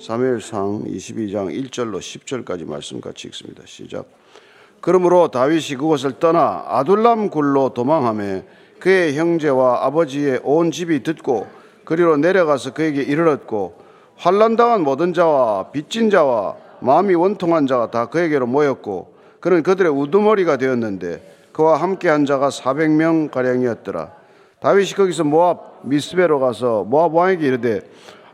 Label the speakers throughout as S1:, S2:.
S1: 사무엘상 22장 1절로 10절까지 말씀 같이 읽습니다. 시작. 그러므로 다윗이 그곳을 떠나 아둘람 굴로 도망하며 그의 형제와 아버지의 온 집이 듣고 그리로 내려가서 그에게 이르렀고 환란 당한 모든 자와 빚진 자와 마음이 원통한 자가 다 그에게로 모였고 그는 그들의 우두머리가 되었는데 그와 함께 한 자가 400명 가량이었더라. 다윗이 거기서 모압 미스베로 가서 모압 왕에게 이르되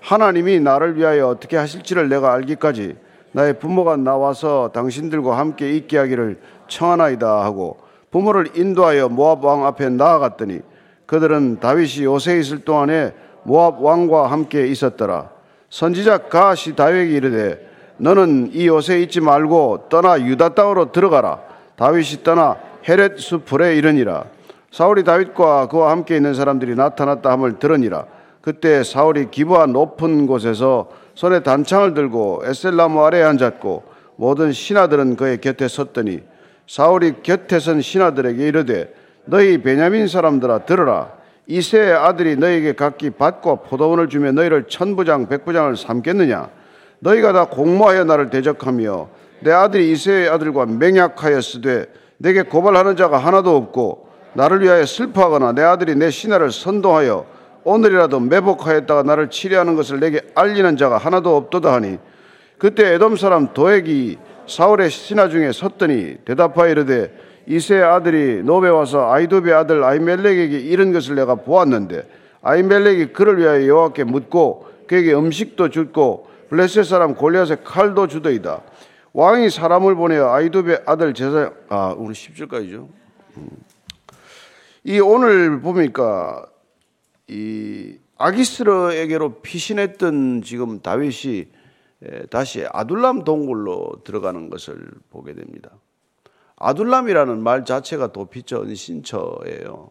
S1: 하나님이 나를 위하여 어떻게 하실지를 내가 알기까지 나의 부모가 나와서 당신들과 함께 있게 하기를 청하나이다 하고 부모를 인도하여 모압 왕 앞에 나아갔더니 그들은 다윗이 요새 있을 동안에 모압 왕과 함께 있었더라. 선지자 가시 다윗에게 이르되 너는 이 요새 있지 말고 떠나 유다 땅으로 들어가라. 다윗이 떠나 헤렛 수풀에 이르니라. 사울이 다윗과 그와 함께 있는 사람들이 나타났다 함을 들으니라. 그때 사울이 기부한 높은 곳에서 손에 단창을 들고 에셀나무 아래에 앉았고 모든 신하들은 그의 곁에 섰더니 사울이 곁에 선 신하들에게 이르되 너희 베냐민 사람들아 들으라. 이세의 아들이 너희에게 각기 밭과 포도원을 주며 너희를 천부장 백부장을 삼겠느냐? 너희가 다 공모하여 나를 대적하며 내 아들이 이세의 아들과 맹약하였으되 내게 고발하는 자가 하나도 없고 나를 위하여 슬퍼하거나 내 아들이 내 신하를 선동하여 오늘이라도 매복하였다가 나를 치료하는 것을 내게 알리는 자가 하나도 없도다 하니 그때 에돔 사람 도액이 사울의 신하 중에 섰더니 대답하여 이르되 이세 아들이 노베 와서 아이도베 아들 아이멜렉에게 이른 것을 내가 보았는데 아이멜렉이 그를 위하여 여호와께 묻고 그에게 음식도 주고 블레셋 사람 골리앗의 칼도 주더이다. 왕이 사람을 보내어 아이도베 아들 제사 아 오늘 10절까지죠. 음. 이 오늘 보니까 이 아기스르에게로 피신했던 지금 다윗이 다시 아둘람 동굴로 들어가는 것을 보게 됩니다. 아둘람이라는 말 자체가 도피처 은신처예요.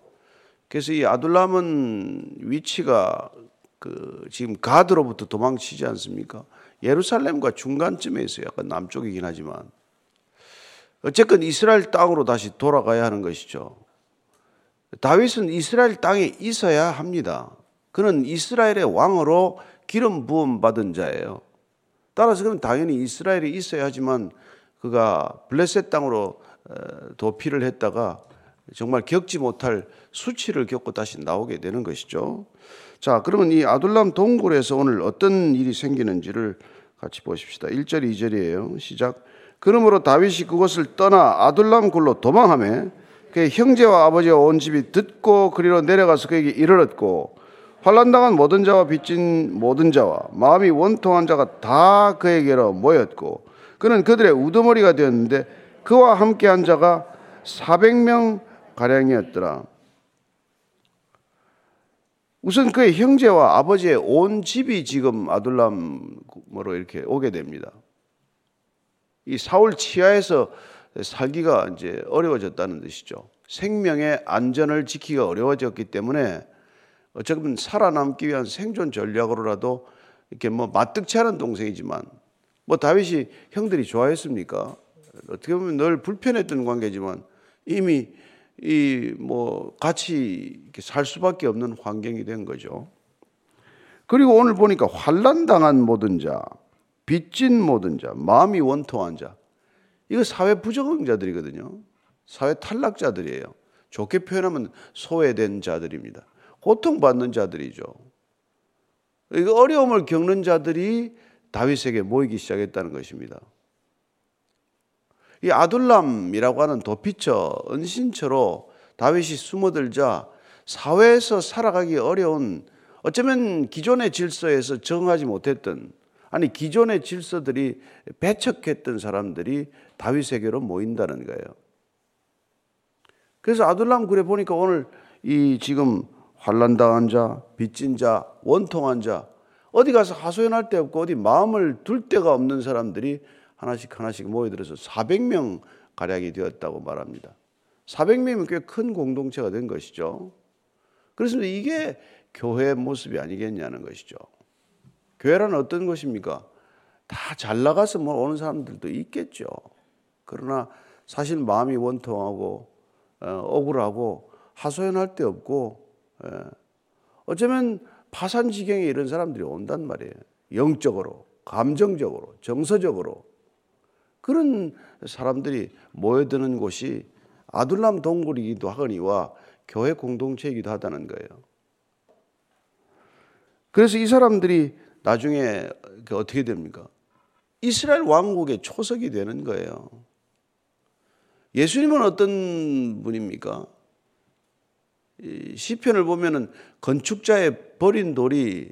S1: 그래서 이 아둘람은 위치가 그 지금 가드로부터 도망치지 않습니까? 예루살렘과 중간쯤에 있어요. 약간 남쪽이긴 하지만 어쨌건 이스라엘 땅으로 다시 돌아가야 하는 것이죠. 다윗은 이스라엘 땅에 있어야 합니다. 그는 이스라엘의 왕으로 기름 부음 받은 자예요. 따라서 그는 당연히 이스라엘에 있어야 하지만 그가 블레셋 땅으로 어, 도피를 했다가 정말 겪지 못할 수치를 겪고 다시 나오게 되는 것이죠. 자, 그러면 이 아둘람 동굴에서 오늘 어떤 일이 생기는지를 같이 보십시다. 1절, 2절이에요. 시작. 그러므로 다윗이 그것을 떠나 아둘람 굴로 도망하며 그의 형제와 아버지와 온 집이 듣고 그리로 내려가서 그에게 이르렀고 환란당한 모든 자와 빚진 모든 자와 마음이 원통한 자가 다 그에게로 모였고 그는 그들의 우두머리가 되었는데 그와 함께 한 자가 400명 가량이었더라. 우선 그의 형제와 아버지의 온 집이 지금 아둘람으로 이렇게 오게 됩니다. 이 사울 치하에서 살기가 이제 어려워졌다는 뜻이죠. 생명의 안전을 지키기가 어려워졌기 때문에 어쩌면 살아남기 위한 생존 전략으로라도 이렇게 뭐 마뜩치 않은 동생이지만 뭐 다윗이 형들이 좋아했습니까? 어떻게 보면 늘 불편했던 관계지만 이미 이 뭐 같이 살 수밖에 없는 환경이 된 거죠. 그리고 오늘 보니까 환란 당한 모든 자, 빚진 모든 자, 마음이 원통한 자, 이거 사회 부적응자들이거든요. 사회 탈락자들이에요. 좋게 표현하면 소외된 자들입니다. 고통받는 자들이죠. 이거 어려움을 겪는 자들이 다윗에게 모이기 시작했다는 것입니다. 이 아둘람이라고 하는 도피처, 은신처로 다윗이 숨어들자 사회에서 살아가기 어려운 어쩌면 기존의 질서에서 정하지 못했던 아니 기존의 질서들이 배척했던 사람들이 다윗에게로 모인다는 거예요. 그래서 아둘람 굴에 보니까 오늘 이 지금 환란 당한 자, 빚진 자, 원통한 자 어디 가서 하소연할 데 없고 어디 마음을 둘 데가 없는 사람들이 하나씩 하나씩 모여들어서 400명 가량이 되었다고 말합니다. 400명이면 꽤 큰 공동체가 된 것이죠. 그래서 이게 교회의 모습이 아니겠냐는 것이죠. 교회란 어떤 것입니까? 다 잘 나가서 뭐 오는 사람들도 있겠죠. 그러나 사실 마음이 원통하고 어, 억울하고 하소연할 데 없고 예. 어쩌면 파산 지경에 이런 사람들이 온단 말이에요. 영적으로. 감정적으로, 정서적으로 그런 사람들이 모여드는 곳이 아둘람 동굴이기도 하거니와 교회 공동체이기도 하다는 거예요. 그래서 이 사람들이 나중에 그 어떻게 됩니까? 이스라엘 왕국의 초석이 되는 거예요. 예수님은 어떤 분입니까? 시편을 보면은 건축자의 버린 돌이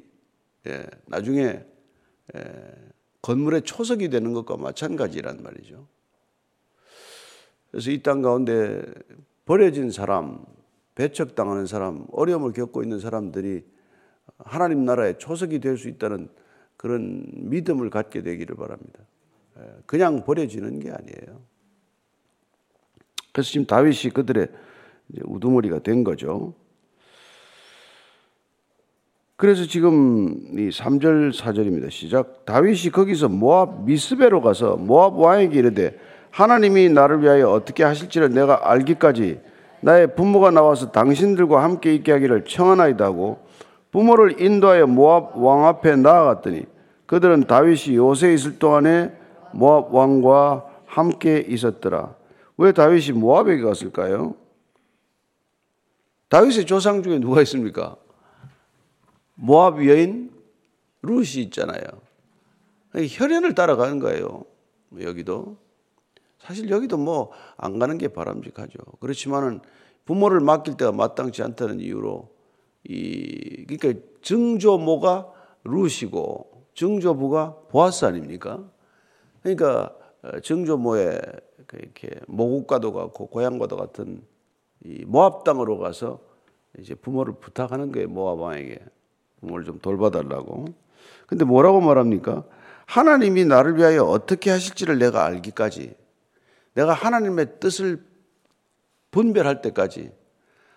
S1: 예, 나중에 예, 건물의 초석이 되는 것과 마찬가지란 말이죠. 그래서 이 땅 가운데 버려진 사람, 배척당하는 사람, 어려움을 겪고 있는 사람들이 하나님 나라의 초석이 될 수 있다는 그런 믿음을 갖게 되기를 바랍니다. 예, 그냥 버려지는 게 아니에요. 그래서 지금 다윗이 그들의 우두머리가 된 거죠. 그래서 지금 이 3절 4절입니다. 시작. 다윗이 거기서 모압 미스베로 가서 모압 왕에게 이르되 하나님이 나를 위하여 어떻게 하실지를 내가 알기까지 나의 부모가 나와서 당신들과 함께 있게 하기를 청하나이다 고 부모를 인도하여 모압 왕 앞에 나아갔더니 그들은 다윗이 요새 있을 동안에 모압 왕과 함께 있었더라. 왜 다윗이 모압에 갔을까요? 다윗의 조상 중에 누가 있습니까? 모압 여인 루시 있잖아요. 혈연을 따라가는 거예요. 여기도. 사실 여기도 뭐 안 가는 게 바람직하죠. 그렇지만은 부모를 맡길 때가 마땅치 않다는 이유로 이 그러니까 증조모가 루시고 증조부가 보아스 아닙니까? 그러니까 어, 증조모의 그 이렇게 모국과도 같고 고향과도 같은 이 모압 땅으로 가서 이제 부모를 부탁하는 거예요 모압 왕에게 부모를 좀 돌봐달라고. 근데 뭐라고 말합니까? 하나님이 나를 위하여 어떻게 하실지를 내가 알기까지 내가 하나님의 뜻을 분별할 때까지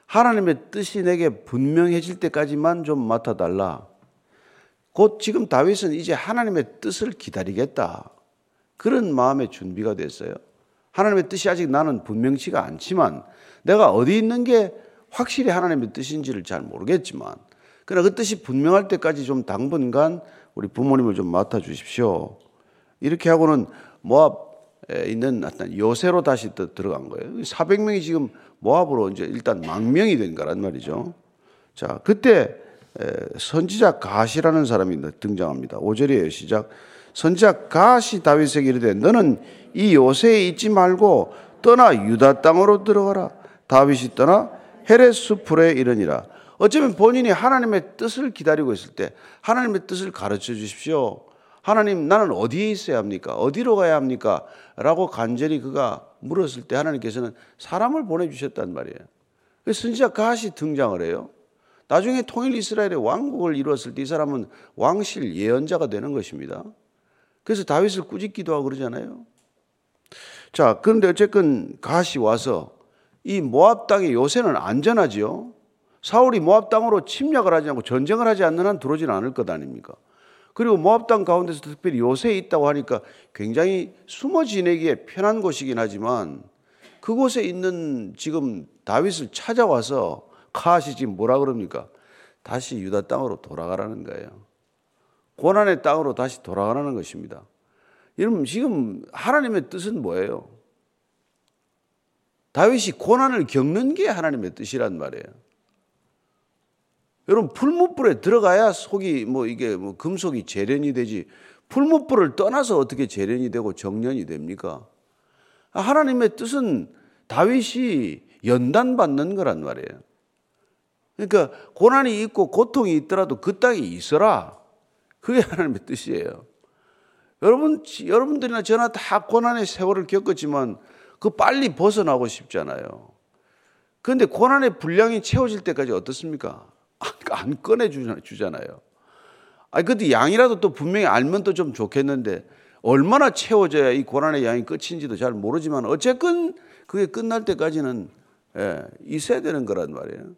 S1: 하나님의 뜻이 내게 분명해질 때까지만 좀 맡아달라. 곧 지금 다윗은 이제 하나님의 뜻을 기다리겠다. 그런 마음의 준비가 됐어요. 하나님의 뜻이 아직 나는 분명치가 않지만 내가 어디 있는 게 확실히 하나님의 뜻인지를 잘 모르겠지만 그러나 그 뜻이 분명할 때까지 좀 당분간 우리 부모님을 좀 맡아 주십시오. 이렇게 하고는 모압에 있는 어떤 요새로 다시 또 들어간 거예요. 400명이 지금 모압으로 이제 일단 망명이 된 거란 말이죠. 자, 그때 선지자 가시라는 사람이 등장합니다. 5절이에요. 시작. 선지자 가시 다윗에게 이르되 너는 이 요새에 있지 말고 떠나 유다 땅으로 들어가라. 다윗이 떠나 헤레스 풀에 이르니라. 어쩌면 본인이 하나님의 뜻을 기다리고 있을 때 하나님의 뜻을 가르쳐 주십시오. 하나님 나는 어디에 있어야 합니까? 어디로 가야 합니까? 라고 간절히 그가 물었을 때 하나님께서는 사람을 보내주셨단 말이에요. 선지자 가시 등장을 해요. 나중에 통일 이스라엘의 왕국을 이루었을 때 이 사람은 왕실 예언자가 되는 것입니다. 그래서 다윗을 꾸짖기도 하고 그러잖아요. 자, 그런데 어쨌든 가시 와서 이 모압 땅의 요새는 안전하지요. 사울이 모압 땅으로 침략을 하지 않고 전쟁을 하지 않는 한 들어오지는 않을 것 아닙니까? 그리고 모압 땅 가운데서 특별히 요새에 있다고 하니까 굉장히 숨어 지내기에 편한 곳이긴 하지만 그곳에 있는 지금 다윗을 찾아와서 카시 지금 뭐라 그럽니까? 다시 유다 땅으로 돌아가라는 거예요. 고난의 땅으로 다시 돌아가라는 것입니다. 여러분 지금 하나님의 뜻은 뭐예요? 다윗이 고난을 겪는 게 하나님의 뜻이란 말이에요. 여러분 풀무불에 들어가야 속이 뭐 이게 뭐 금속이 재련이 되지 풀무불을 떠나서 어떻게 재련이 되고 정련이 됩니까? 하나님의 뜻은 다윗이 연단받는 거란 말이에요. 그러니까 고난이 있고 고통이 있더라도 그 땅에 있어라. 그게 하나님의 뜻이에요. 여러분, 여러분들이나 저나 다 고난의 세월을 겪었지만 그 빨리 벗어나고 싶잖아요. 그런데 고난의 분량이 채워질 때까지 어떻습니까? 안 꺼내주잖아요. 아니, 근데 양이라도 또 분명히 알면 또 좀 좋겠는데 얼마나 채워져야 이 고난의 양이 끝인지도 잘 모르지만 어쨌건 그게 끝날 때까지는 예, 있어야 되는 거란 말이에요.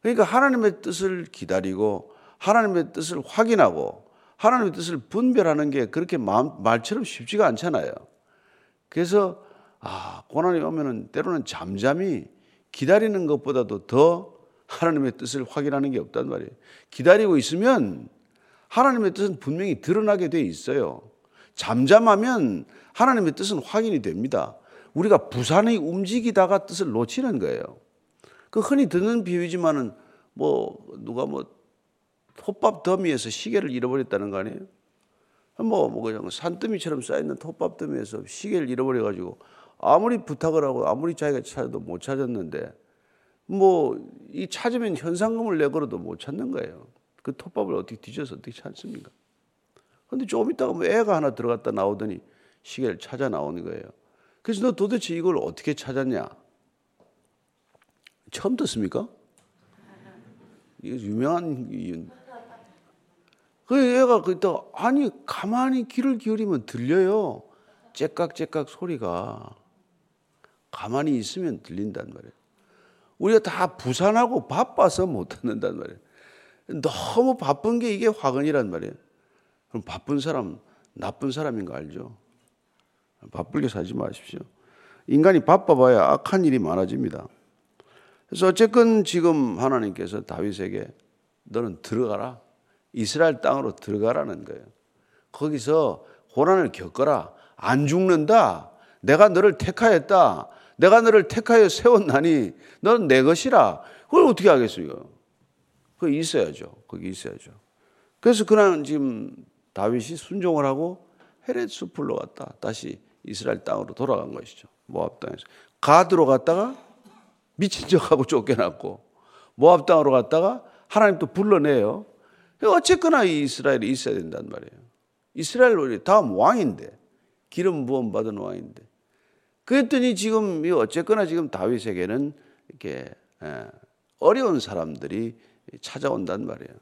S1: 그러니까 하나님의 뜻을 기다리고 하나님의 뜻을 확인하고 하나님의 뜻을 분별하는 게 그렇게 말처럼 쉽지가 않잖아요. 그래서 아, 고난이 오면은 때로는 잠잠히 기다리는 것보다도 더 하나님의 뜻을 확인하는 게 없단 말이에요. 기다리고 있으면 하나님의 뜻은 분명히 드러나게 돼 있어요. 잠잠하면 하나님의 뜻은 확인이 됩니다. 우리가 부산이 움직이다가 뜻을 놓치는 거예요. 그 흔히 듣는 비유지만은 뭐 누가 뭐 톱밥 더미에서 시계를 잃어버렸다는 거 아니에요? 뭐, 뭐 그냥 산더미처럼 쌓여있는 톱밥 더미에서 시계를 잃어버려가지고 아무리 부탁을 하고 아무리 자기가 찾아도 못 찾았는데 뭐 이 찾으면 현상금을 내걸어도 못 찾는 거예요. 그 톱밥을 어떻게 뒤져서 어떻게 찾습니까? 근데 조금 있다가 뭐 애가 하나 들어갔다 나오더니 시계를 찾아 나오는 거예요. 그래서 너 도대체 이걸 어떻게 찾았냐? 처음 듣습니까? 이게 유명한 그 얘가 그때 아니 가만히 귀를 기울이면 들려요. 째깍째깍 소리가 가만히 있으면 들린단 말이에요. 우리가 다 부산하고 바빠서 못 듣는단 말이에요. 너무 바쁜 게 이게 화근이란 말이에요. 그럼 바쁜 사람 나쁜 사람인 거 알죠? 바쁘게 살지 마십시오. 인간이 바빠봐야 악한 일이 많아집니다. 그래서 어쨌건 지금 하나님께서 다윗에게 너는 들어가라. 이스라엘 땅으로 들어가라는 거예요. 거기서 고난을 겪어라. 안 죽는다. 내가 너를 택하였다. 내가 너를 택하여 세웠나니 너는 내 것이라. 그걸 어떻게 하겠습니까? 거기 있어야죠. 거기 있어야죠. 그래서 그날 지금 다윗이 순종을 하고 헤렛 수풀로 갔다 다시 이스라엘 땅으로 돌아간 것이죠. 모압 땅에서 가드로 갔다가 미친 척하고 쫓겨났고 모압 땅으로 갔다가 하나님 또 불러내요. 어쨌거나 이 이스라엘이 있어야 된단 말이에요. 이스라엘 우리 다음 왕인데 기름 부음 받은 왕인데 그랬더니 지금 어쨌거나 지금 다윗에게는 이렇게 예, 어려운 사람들이 찾아온단 말이에요.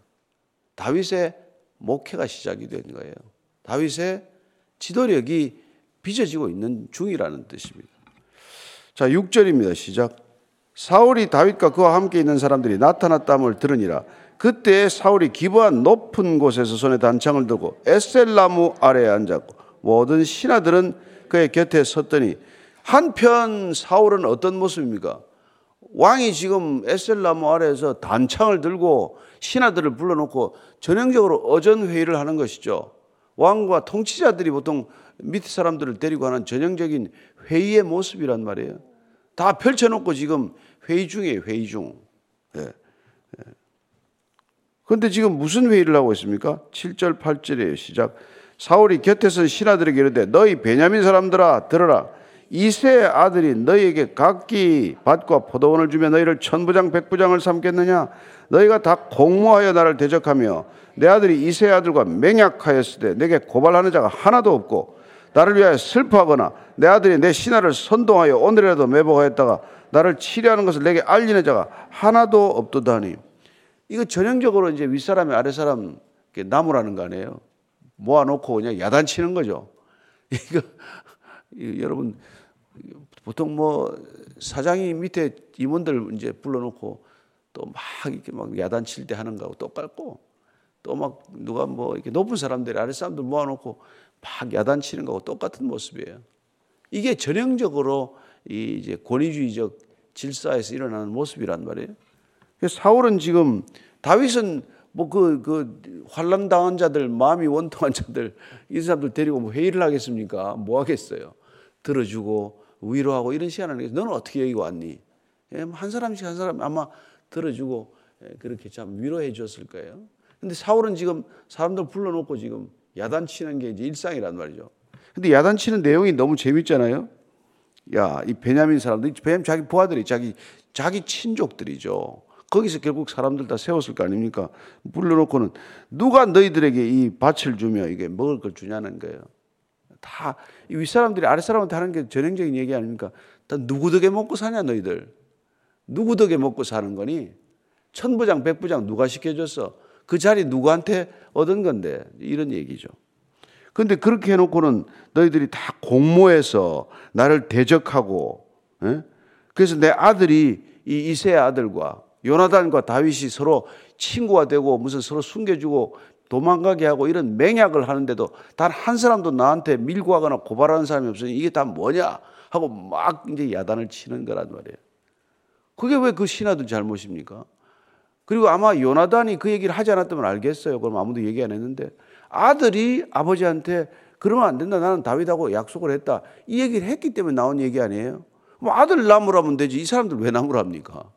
S1: 다윗의 목회가 시작이 된 거예요. 다윗의 지도력이 빚어지고 있는 중이라는 뜻입니다. 자, 6절입니다. 시작. 사울이 다윗과 그와 함께 있는 사람들이 나타났다을 들으니라. 그때 사울이 기부한 높은 곳에서 손에 단창을 들고 에셀나무 아래에 앉았고 모든 신하들은 그의 곁에 섰더니 한편 사울은 어떤 모습입니까? 왕이 지금 에셀나무 아래에서 단창을 들고 신하들을 불러놓고 전형적으로 어전 회의를 하는 것이죠. 왕과 통치자들이 보통 밑에 사람들을 데리고 하는 전형적인 회의의 모습이란 말이에요. 다 펼쳐놓고 지금 회의 중에 회의 중. 예. 그런데 지금 무슨 회의를 하고 있습니까? 7절, 8절이에요. 시작. 사울이 곁에서 신하들에게 이르되 너희 베냐민 사람들아 들어라. 이세 아들이 너희에게 각기 밭과 포도원을 주며 너희를 천부장 백부장을 삼겠느냐? 너희가 다 공모하여 나를 대적하며 내 아들이 이세 아들과 맹약하였을 때 내게 고발하는 자가 하나도 없고 나를 위하여 슬퍼하거나 내 아들이 내 신하를 선동하여 오늘이라도 매복하였다가 나를 치료하는 것을 내게 알리는 자가 하나도 없도다니. 이거 전형적으로 이제 윗사람이 아랫사람 나무라는 거 아니에요. 모아놓고 그냥 야단치는 거죠. 이거 여러분 보통 뭐 사장이 밑에 임원들 이제 불러놓고 또 막 이렇게 막 야단칠 때 하는 거하고 똑같고 또 막 누가 뭐 이렇게 높은 사람들이 아랫 사람들 모아놓고 막 야단치는 거하고 똑같은 모습이에요. 이게 전형적으로 이 이제 권위주의적 질서에서 일어나는 모습이란 말이에요. 사울은 지금 다윗은 뭐그그 환란 당한 자들 마음이 원통한 자들 이 사람들 데리고 뭐 회의를 하겠습니까? 뭐 하겠어요? 들어주고 위로하고 이런 시간을 하는 너는 어떻게 여기 왔니? 예, 뭐한 사람씩 한 사람 아마 들어주고 예, 그렇게 참 위로해 줬을 거예요. 근데 사울은 지금 사람들 불러놓고 지금 야단치는 게 이제 일상이란 말이죠. 근데 야단치는 내용이 너무 재밌잖아요. 야, 이 베냐민 사람들, 베냐민 자기 부하들이 자기 자기 친족들이죠. 거기서 결국 사람들 다 세웠을 거 아닙니까? 불러놓고는 누가 너희들에게 이 밭을 주며 이게 먹을 걸 주냐는 거예요. 다 윗사람들이 아랫사람한테 하는 게 전형적인 얘기 아닙니까? 다 누구 덕에 먹고 사냐 너희들. 누구 덕에 먹고 사는 거니? 천부장 백부장 누가 시켜줬어? 그 자리 누구한테 얻은 건데 이런 얘기죠. 근데 그렇게 해놓고는 너희들이 다 공모해서 나를 대적하고, 에? 예? 그래서 내 아들이 이 이세 아들과 요나단과 다윗이 서로 친구가 되고 무슨 서로 숨겨주고 도망가게 하고 이런 맹약을 하는데도 단 한 사람도 나한테 밀고 하거나 고발하는 사람이 없으니 이게 다 뭐냐 하고 막 이제 야단을 치는 거란 말이에요. 그게 왜 그 신하들 잘못입니까? 그리고 아마 요나단이 그 얘기를 하지 않았다면 알겠어요. 그럼 아무도 얘기 안 했는데 아들이 아버지한테 그러면 안 된다. 나는 다윗하고 약속을 했다. 이 얘기를 했기 때문에 나온 얘기 아니에요? 뭐 아들 나무라면 되지. 이 사람들 왜 나무랍니까?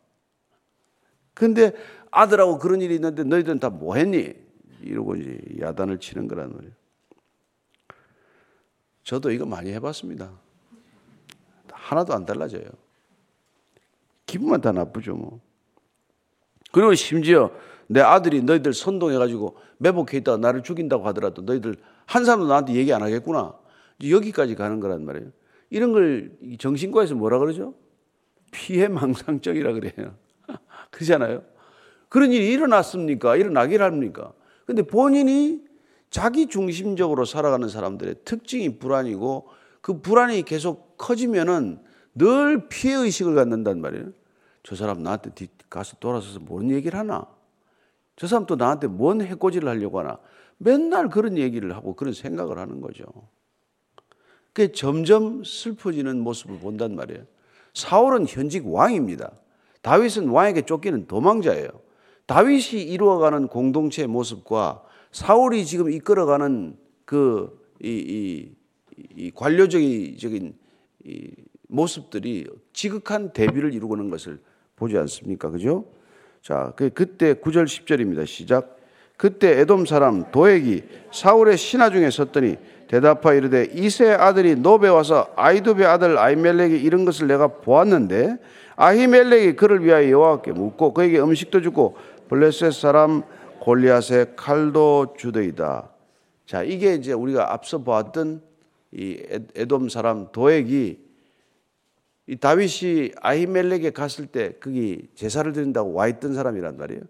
S1: 근데 아들하고 그런 일이 있는데 너희들은 다 뭐 했니? 이러고 이제 야단을 치는 거란 말이에요. 저도 이거 많이 해봤습니다. 하나도 안 달라져요. 기분만 다 나쁘죠, 뭐. 그리고 심지어 내 아들이 너희들 선동해가지고 매복해 있다가 나를 죽인다고 하더라도 너희들 한 사람도 나한테 얘기 안 하겠구나. 여기까지 가는 거란 말이에요. 이런 걸 정신과에서 뭐라 그러죠? 피해망상적이라 그래요. 그러잖아요. 그런 일이 일어났습니까? 일어나길 합니까? 근데 본인이 자기 중심적으로 살아가는 사람들의 특징이 불안이고 그 불안이 계속 커지면은 늘 피해 의식을 갖는단 말이에요. 저 사람 나한테 가서 돌아서서 뭔 얘기를 하나? 저 사람 또 나한테 뭔 해코지를 하려고 하나? 맨날 그런 얘기를 하고 그런 생각을 하는 거죠. 그게 점점 슬퍼지는 모습을 본단 말이에요. 사울은 현직 왕입니다. 다윗은 왕에게 쫓기는 도망자예요. 다윗이 이루어가는 공동체의 모습과 사울이 지금 이끌어가는 그, 이, 이, 이 관료적인 이 모습들이 지극한 대비를 이루고는 것을 보지 않습니까? 그죠? 자, 그, 그때 9절 10절입니다. 시작. 그때 에돔 사람 도액이 사울의 신하 중에 섰더니 대답하여 이르되 이세 아들이 노베 와서 아이두베 아들 아이멜렉이 이런 것을 내가 보았는데 아히멜렉이 그를 위하여 여호와께 묻고 그에게 음식도 주고 블레셋 사람 골리앗의 칼도 주더이다. 자, 이게 이제 우리가 앞서 보았던 이 에돔 사람 도액이 이 다윗이 아히멜렉에 갔을 때 거기 제사를 드린다고 와 있던 사람이란 말이에요.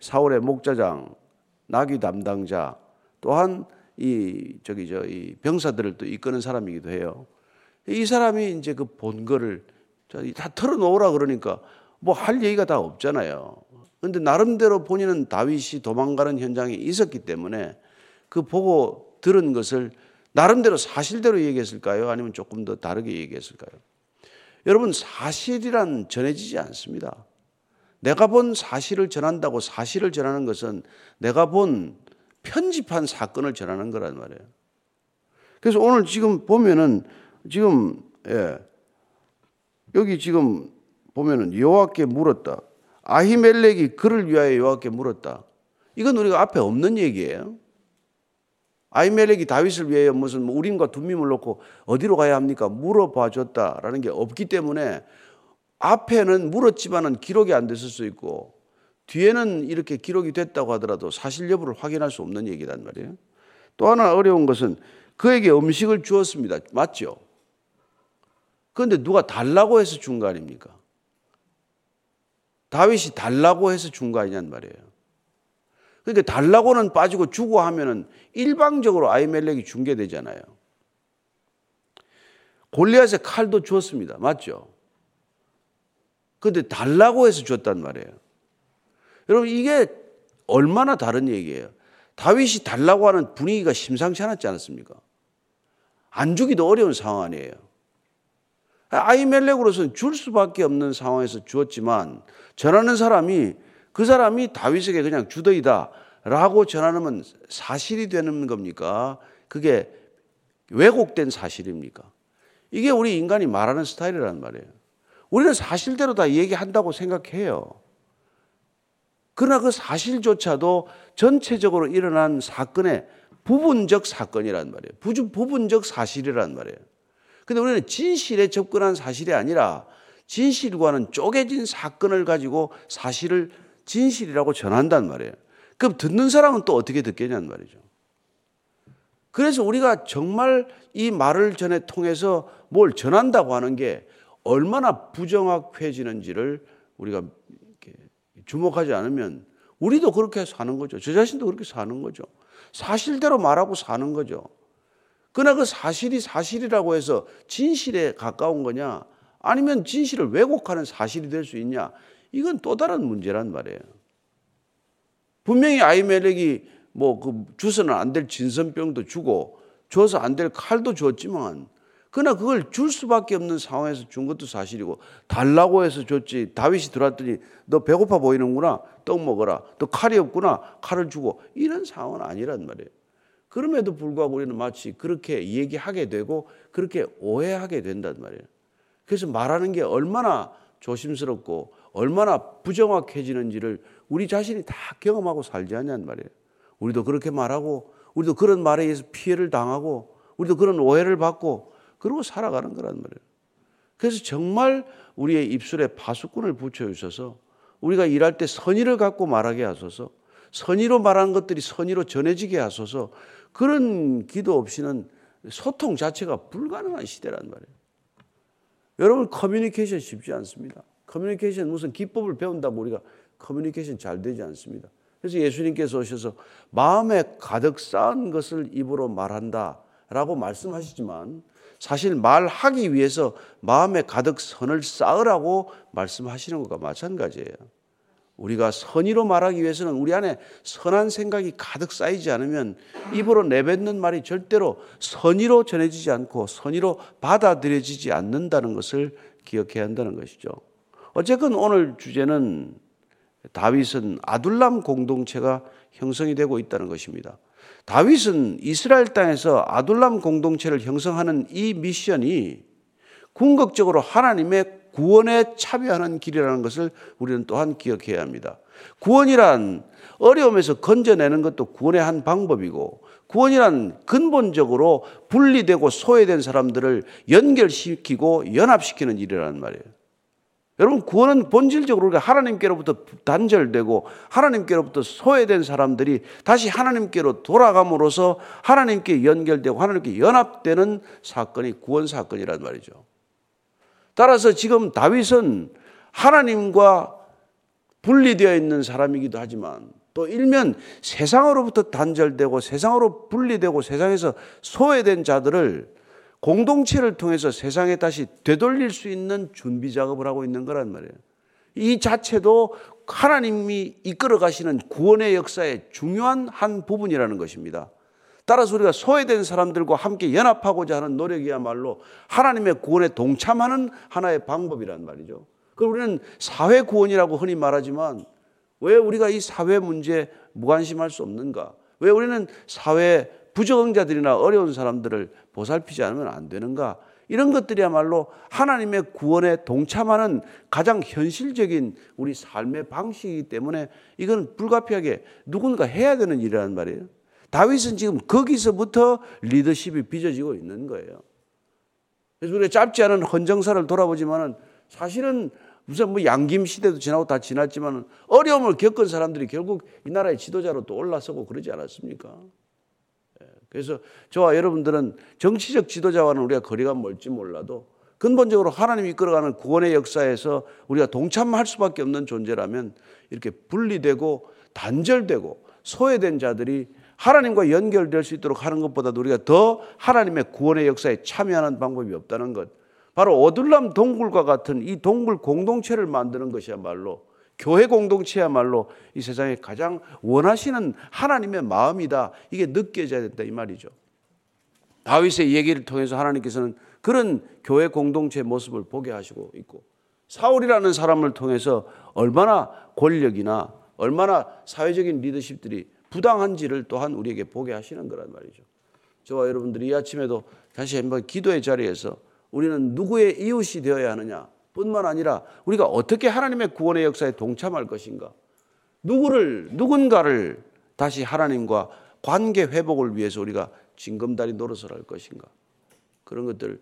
S1: 사울의 목자장, 나귀 담당자, 또한 이 저기 저 이 병사들을 또 이끄는 사람이기도 해요. 이 사람이 이제 그 본거를 다 털어놓으라 그러니까 뭐 할 얘기가 다 없잖아요. 근데 나름대로 본인은 다윗이 도망가는 현장에 있었기 때문에 그 보고 들은 것을 나름대로 사실대로 얘기했을까요? 아니면 조금 더 다르게 얘기했을까요? 여러분, 사실이란 전해지지 않습니다. 내가 본 사실을 전한다고 사실을 전하는 것은 내가 본 편집한 사건을 전하는 거란 말이에요. 그래서 오늘 지금 보면은 지금 예, 여기 지금 보면은 여호와께 물었다. 아히멜렉이 그를 위하여 여호와께 물었다. 이건 우리가 앞에 없는 얘기예요. 아히멜렉이 다윗을 위하여 무슨 뭐 우림과 둠밈을 놓고 어디로 가야 합니까? 물어봐 줬다라는 게 없기 때문에 앞에는 물었지만은 기록이 안 됐을 수 있고 뒤에는 이렇게 기록이 됐다고 하더라도 사실 여부를 확인할 수 없는 얘기란 말이에요. 또 하나 어려운 것은 그에게 음식을 주었습니다. 맞죠? 그런데 누가 달라고 해서 준 거 아닙니까? 다윗이 달라고 해서 준 거 아니냔 말이에요. 그러니까 달라고는 빠지고 주고 하면은 일방적으로 아이멜렉이 중계되잖아요. 골리앗의 칼도 주었습니다. 맞죠? 근데 달라고 해서 줬단 말이에요. 여러분 이게 얼마나 다른 얘기예요. 다윗이 달라고 하는 분위기가 심상치 않았지 않았습니까? 안 주기도 어려운 상황 아니에요. 아이멜렉으로서는 줄 수밖에 없는 상황에서 주었지만 전하는 사람이 그 사람이 다윗에게 그냥 주더이다 라고 전하면 사실이 되는 겁니까? 그게 왜곡된 사실입니까? 이게 우리 인간이 말하는 스타일이란 말이에요. 우리는 사실대로 다 얘기한다고 생각해요. 그러나 그 사실조차도 전체적으로 일어난 사건의 부분적 사건이란 말이에요. 부분적 사실이란 말이에요. 근데 우리는 진실에 접근한 사실이 아니라 진실과는 쪼개진 사건을 가지고 사실을 진실이라고 전한단 말이에요. 그럼 듣는 사람은 또 어떻게 듣겠냐는 말이죠. 그래서 우리가 정말 이 말을 전해 통해서 뭘 전한다고 하는 게 얼마나 부정확해지는지를 우리가 주목하지 않으면 우리도 그렇게 사는 거죠. 저 자신도 그렇게 사는 거죠. 사실대로 말하고 사는 거죠. 그러나 그 사실이 사실이라고 해서 진실에 가까운 거냐? 아니면 진실을 왜곡하는 사실이 될 수 있냐? 이건 또 다른 문제란 말이에요. 분명히 아이멜렉이 뭐 그 주서는 안 될 진선병도 주고 줘서 안 될 칼도 줬지만 그러나 그걸 줄 수밖에 없는 상황에서 준 것도 사실이고 달라고 해서 줬지. 다윗이 들어왔더니 너 배고파 보이는구나. 떡 먹어라. 또 칼이 없구나. 칼을 주고 이런 상황은 아니란 말이에요. 그럼에도 불구하고 우리는 마치 그렇게 얘기하게 되고 그렇게 오해하게 된단 말이에요. 그래서 말하는 게 얼마나 조심스럽고 얼마나 부정확해지는지를 우리 자신이 다 경험하고 살지 않냐는 말이에요. 우리도 그렇게 말하고 우리도 그런 말에 의해서 피해를 당하고 우리도 그런 오해를 받고 그러고 살아가는 거란 말이에요. 그래서 정말 우리의 입술에 파수꾼을 붙여주셔서 우리가 일할 때 선의를 갖고 말하게 하소서 선의로 말하는 것들이 선의로 전해지게 하소서 그런 기도 없이는 소통 자체가 불가능한 시대란 말이에요. 여러분 커뮤니케이션 쉽지 않습니다. 커뮤니케이션 무슨 기법을 배운다고 우리가 커뮤니케이션 잘 되지 않습니다. 그래서 예수님께서 오셔서 마음에 가득 쌓은 것을 입으로 말한다 라고 말씀하시지만 사실 말하기 위해서 마음에 가득 선을 쌓으라고 말씀하시는 것과 마찬가지예요. 우리가 선의로 말하기 위해서는 우리 안에 선한 생각이 가득 쌓이지 않으면 입으로 내뱉는 말이 절대로 선의로 전해지지 않고 선의로 받아들여지지 않는다는 것을 기억해야 한다는 것이죠. 어쨌건 오늘 주제는 다윗은 아둘람 공동체가 형성이 되고 있다는 것입니다. 다윗은 이스라엘 땅에서 아둘람 공동체를 형성하는 이 미션이 궁극적으로 하나님의 구원에 참여하는 길이라는 것을 우리는 또한 기억해야 합니다. 구원이란 어려움에서 건져내는 것도 구원의 한 방법이고 구원이란 근본적으로 분리되고 소외된 사람들을 연결시키고 연합시키는 일이라는 말이에요. 여러분 구원은 본질적으로 우리가 하나님께로부터 단절되고 하나님께로부터 소외된 사람들이 다시 하나님께로 돌아감으로써 하나님께 연결되고 하나님께 연합되는 사건이 구원 사건이란 말이죠. 따라서 지금 다윗은 하나님과 분리되어 있는 사람이기도 하지만 또 일면 세상으로부터 단절되고 세상으로 분리되고 세상에서 소외된 자들을 공동체를 통해서 세상에 다시 되돌릴 수 있는 준비 작업을 하고 있는 거란 말이에요. 이 자체도 하나님이 이끌어 가시는 구원의 역사의 중요한 한 부분이라는 것입니다. 따라서 우리가 소외된 사람들과 함께 연합하고자 하는 노력이야말로 하나님의 구원에 동참하는 하나의 방법이란 말이죠. 그 우리는 사회 구원이라고 흔히 말하지만 왜 우리가 이 사회 문제에 무관심할 수 없는가? 왜 우리는 사회 부정자들이나 어려운 사람들을 보살피지 않으면 안 되는가? 이런 것들이야말로 하나님의 구원에 동참하는 가장 현실적인 우리 삶의 방식이기 때문에 이건 불가피하게 누군가 해야 되는 일이라는 말이에요. 다윗은 지금 거기서부터 리더십이 빚어지고 있는 거예요. 그래서 우리가 짧지 않은 헌정사를 돌아보지만은 사실은 무슨 뭐 양김 시대도 지나고 다 지났지만 어려움을 겪은 사람들이 결국 이 나라의 지도자로 또 올라서고 그러지 않았습니까? 예, 그래서 저와 여러분들은 정치적 지도자와는 우리가 거리가 멀지 몰라도 근본적으로 하나님이 이끌어가는 구원의 역사에서 우리가 동참할 수밖에 없는 존재라면 이렇게 분리되고 단절되고 소외된 자들이 하나님과 연결될 수 있도록 하는 것보다도 우리가 더 하나님의 구원의 역사에 참여하는 방법이 없다는 것. 바로 오둘람 동굴과 같은 이 동굴 공동체를 만드는 것이야말로 교회 공동체야말로 이 세상에 가장 원하시는 하나님의 마음이다. 이게 느껴져야 된다 이 말이죠. 다윗의 얘기를 통해서 하나님께서는 그런 교회 공동체 모습을 보게 하시고 있고 사울이라는 사람을 통해서 얼마나 권력이나 얼마나 사회적인 리더십들이 부당한지를 또한 우리에게 보게 하시는 거란 말이죠. 저와 여러분들이 이 아침에도 다시 한번 기도의 자리에서 우리는 누구의 이웃이 되어야 하느냐 뿐만 아니라 우리가 어떻게 하나님의 구원의 역사에 동참할 것인가 누구를 누군가를 다시 하나님과 관계 회복을 위해서 우리가 징검다리 노릇을 할 것인가 그런 것들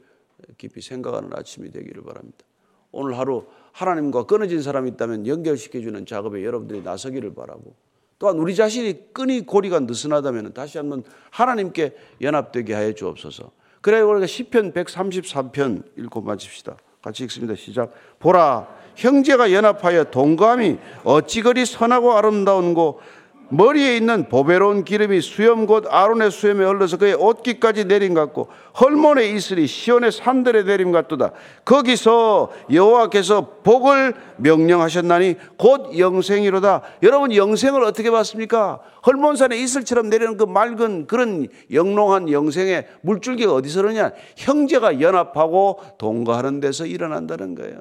S1: 깊이 생각하는 아침이 되기를 바랍니다. 오늘 하루 하나님과 끊어진 사람이 있다면 연결시켜주는 작업에 여러분들이 나서기를 바라고 또한 우리 자신이 끈이 고리가 느슨하다면 다시 한번 하나님께 연합되게 하여 주옵소서. 그래 우리가 시편 133편 읽고 마칩시다. 같이 읽습니다. 시작. 보라 형제가 연합하여 동감이 어찌 그리 선하고 아름다운 고 머리에 있는 보배로운 기름이 수염 곧 아론의 수염에 흘러서 그의 옷깃까지 내림 같고 헐몬의 이슬이 시온의 산들에 내림 같도다. 거기서 여호와께서 복을 명령하셨나니 곧 영생이로다. 여러분 영생을 어떻게 봤습니까? 헐몬산의 이슬처럼 내리는 그 맑은 그런 영롱한 영생의 물줄기가 어디서 그러냐? 형제가 연합하고 동거하는 데서 일어난다는 거예요.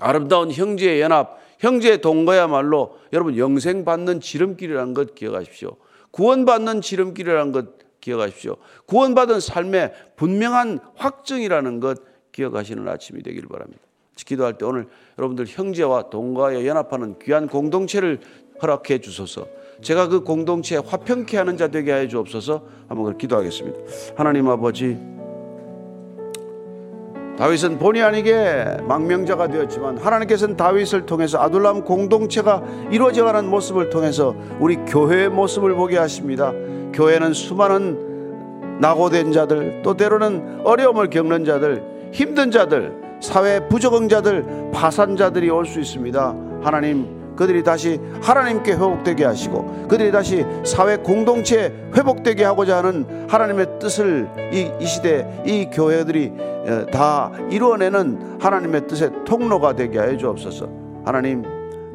S1: 아름다운 형제의 연합, 형제 동거야말로 여러분 영생 받는 지름길이라는 것 기억하십시오. 구원받는 지름길이라는 것 기억하십시오. 구원받은 삶의 분명한 확증이라는 것 기억하시는 아침이 되기를 바랍니다. 기도할 때 오늘 여러분들 형제와 동거하여 연합하는 귀한 공동체를 허락해 주소서. 제가 그 공동체에 화평케 하는 자 되게 하여 주옵소서. 한번 기도하겠습니다. 하나님 아버지 다윗은 본의 아니게 망명자가 되었지만 하나님께서는 다윗을 통해서 아둘람 공동체가 이루어져가는 모습을 통해서 우리 교회의 모습을 보게 하십니다. 교회는 수많은 낙오된 자들 또 때로는 어려움을 겪는 자들 힘든 자들 사회 부적응자들 파산자들이 올 수 있습니다. 하나님 그들이 다시 하나님께 회복되게 하시고 그들이 다시 사회 공동체 회복되게 하고자 하는 하나님의 뜻을 이, 이 시대 이 교회들이 어, 다 이루어내는 하나님의 뜻의 통로가 되게 하여 주옵소서. 하나님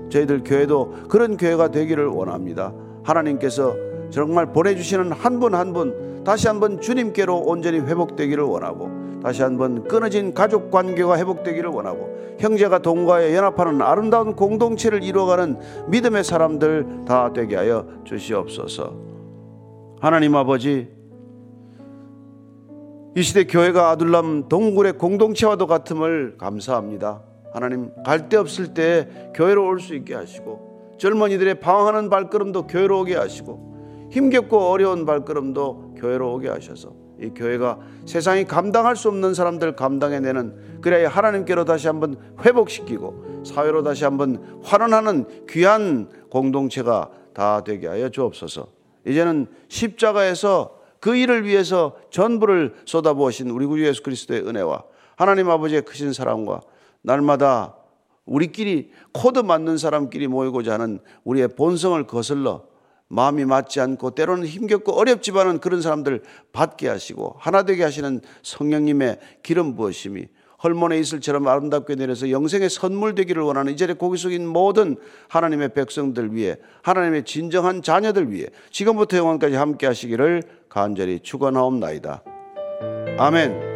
S1: 저희들 교회도 그런 교회가 되기를 원합니다. 하나님께서 정말 보내주시는 한 분 한분 다시 한번 주님께로 온전히 회복되기를 원하고 다시 한번 끊어진 가족 관계가 회복되기를 원하고 형제가 동거하여 연합하는 아름다운 공동체를 이루어가는 믿음의 사람들 다 되게 하여 주시옵소서. 하나님 아버지 이 시대 교회가 아둘람 동굴의 공동체와도 같음을 감사합니다. 하나님 갈 데 없을 때 교회로 올 수 있게 하시고 젊은이들의 방황하는 발걸음도 교회로 오게 하시고 힘겹고 어려운 발걸음도 교회로 오게 하셔서 이 교회가 세상이 감당할 수 없는 사람들 감당해내는 그래야 하나님께로 다시 한번 회복시키고 사회로 다시 한번 환원하는 귀한 공동체가 다 되게 하여 주옵소서. 이제는 십자가에서 그 일을 위해서 전부를 쏟아부으신 우리 구주 예수 그리스도의 은혜와 하나님 아버지의 크신 사랑과 날마다 우리끼리 코드 맞는 사람끼리 모이고자 하는 우리의 본성을 거슬러 마음이 맞지 않고 때로는 힘겹고 어렵지만은 그런 사람들 받게 하시고 하나 되게 하시는 성령님의 기름 부으심이 헐몬의 이슬처럼 아름답게 내려서 영생의 선물 되기를 원하는 이 자리에 고기 속인 모든 하나님의 백성들 위해 하나님의 진정한 자녀들 위해 지금부터 영원까지 함께 하시기를 간절히 축원하옵나이다. 아멘.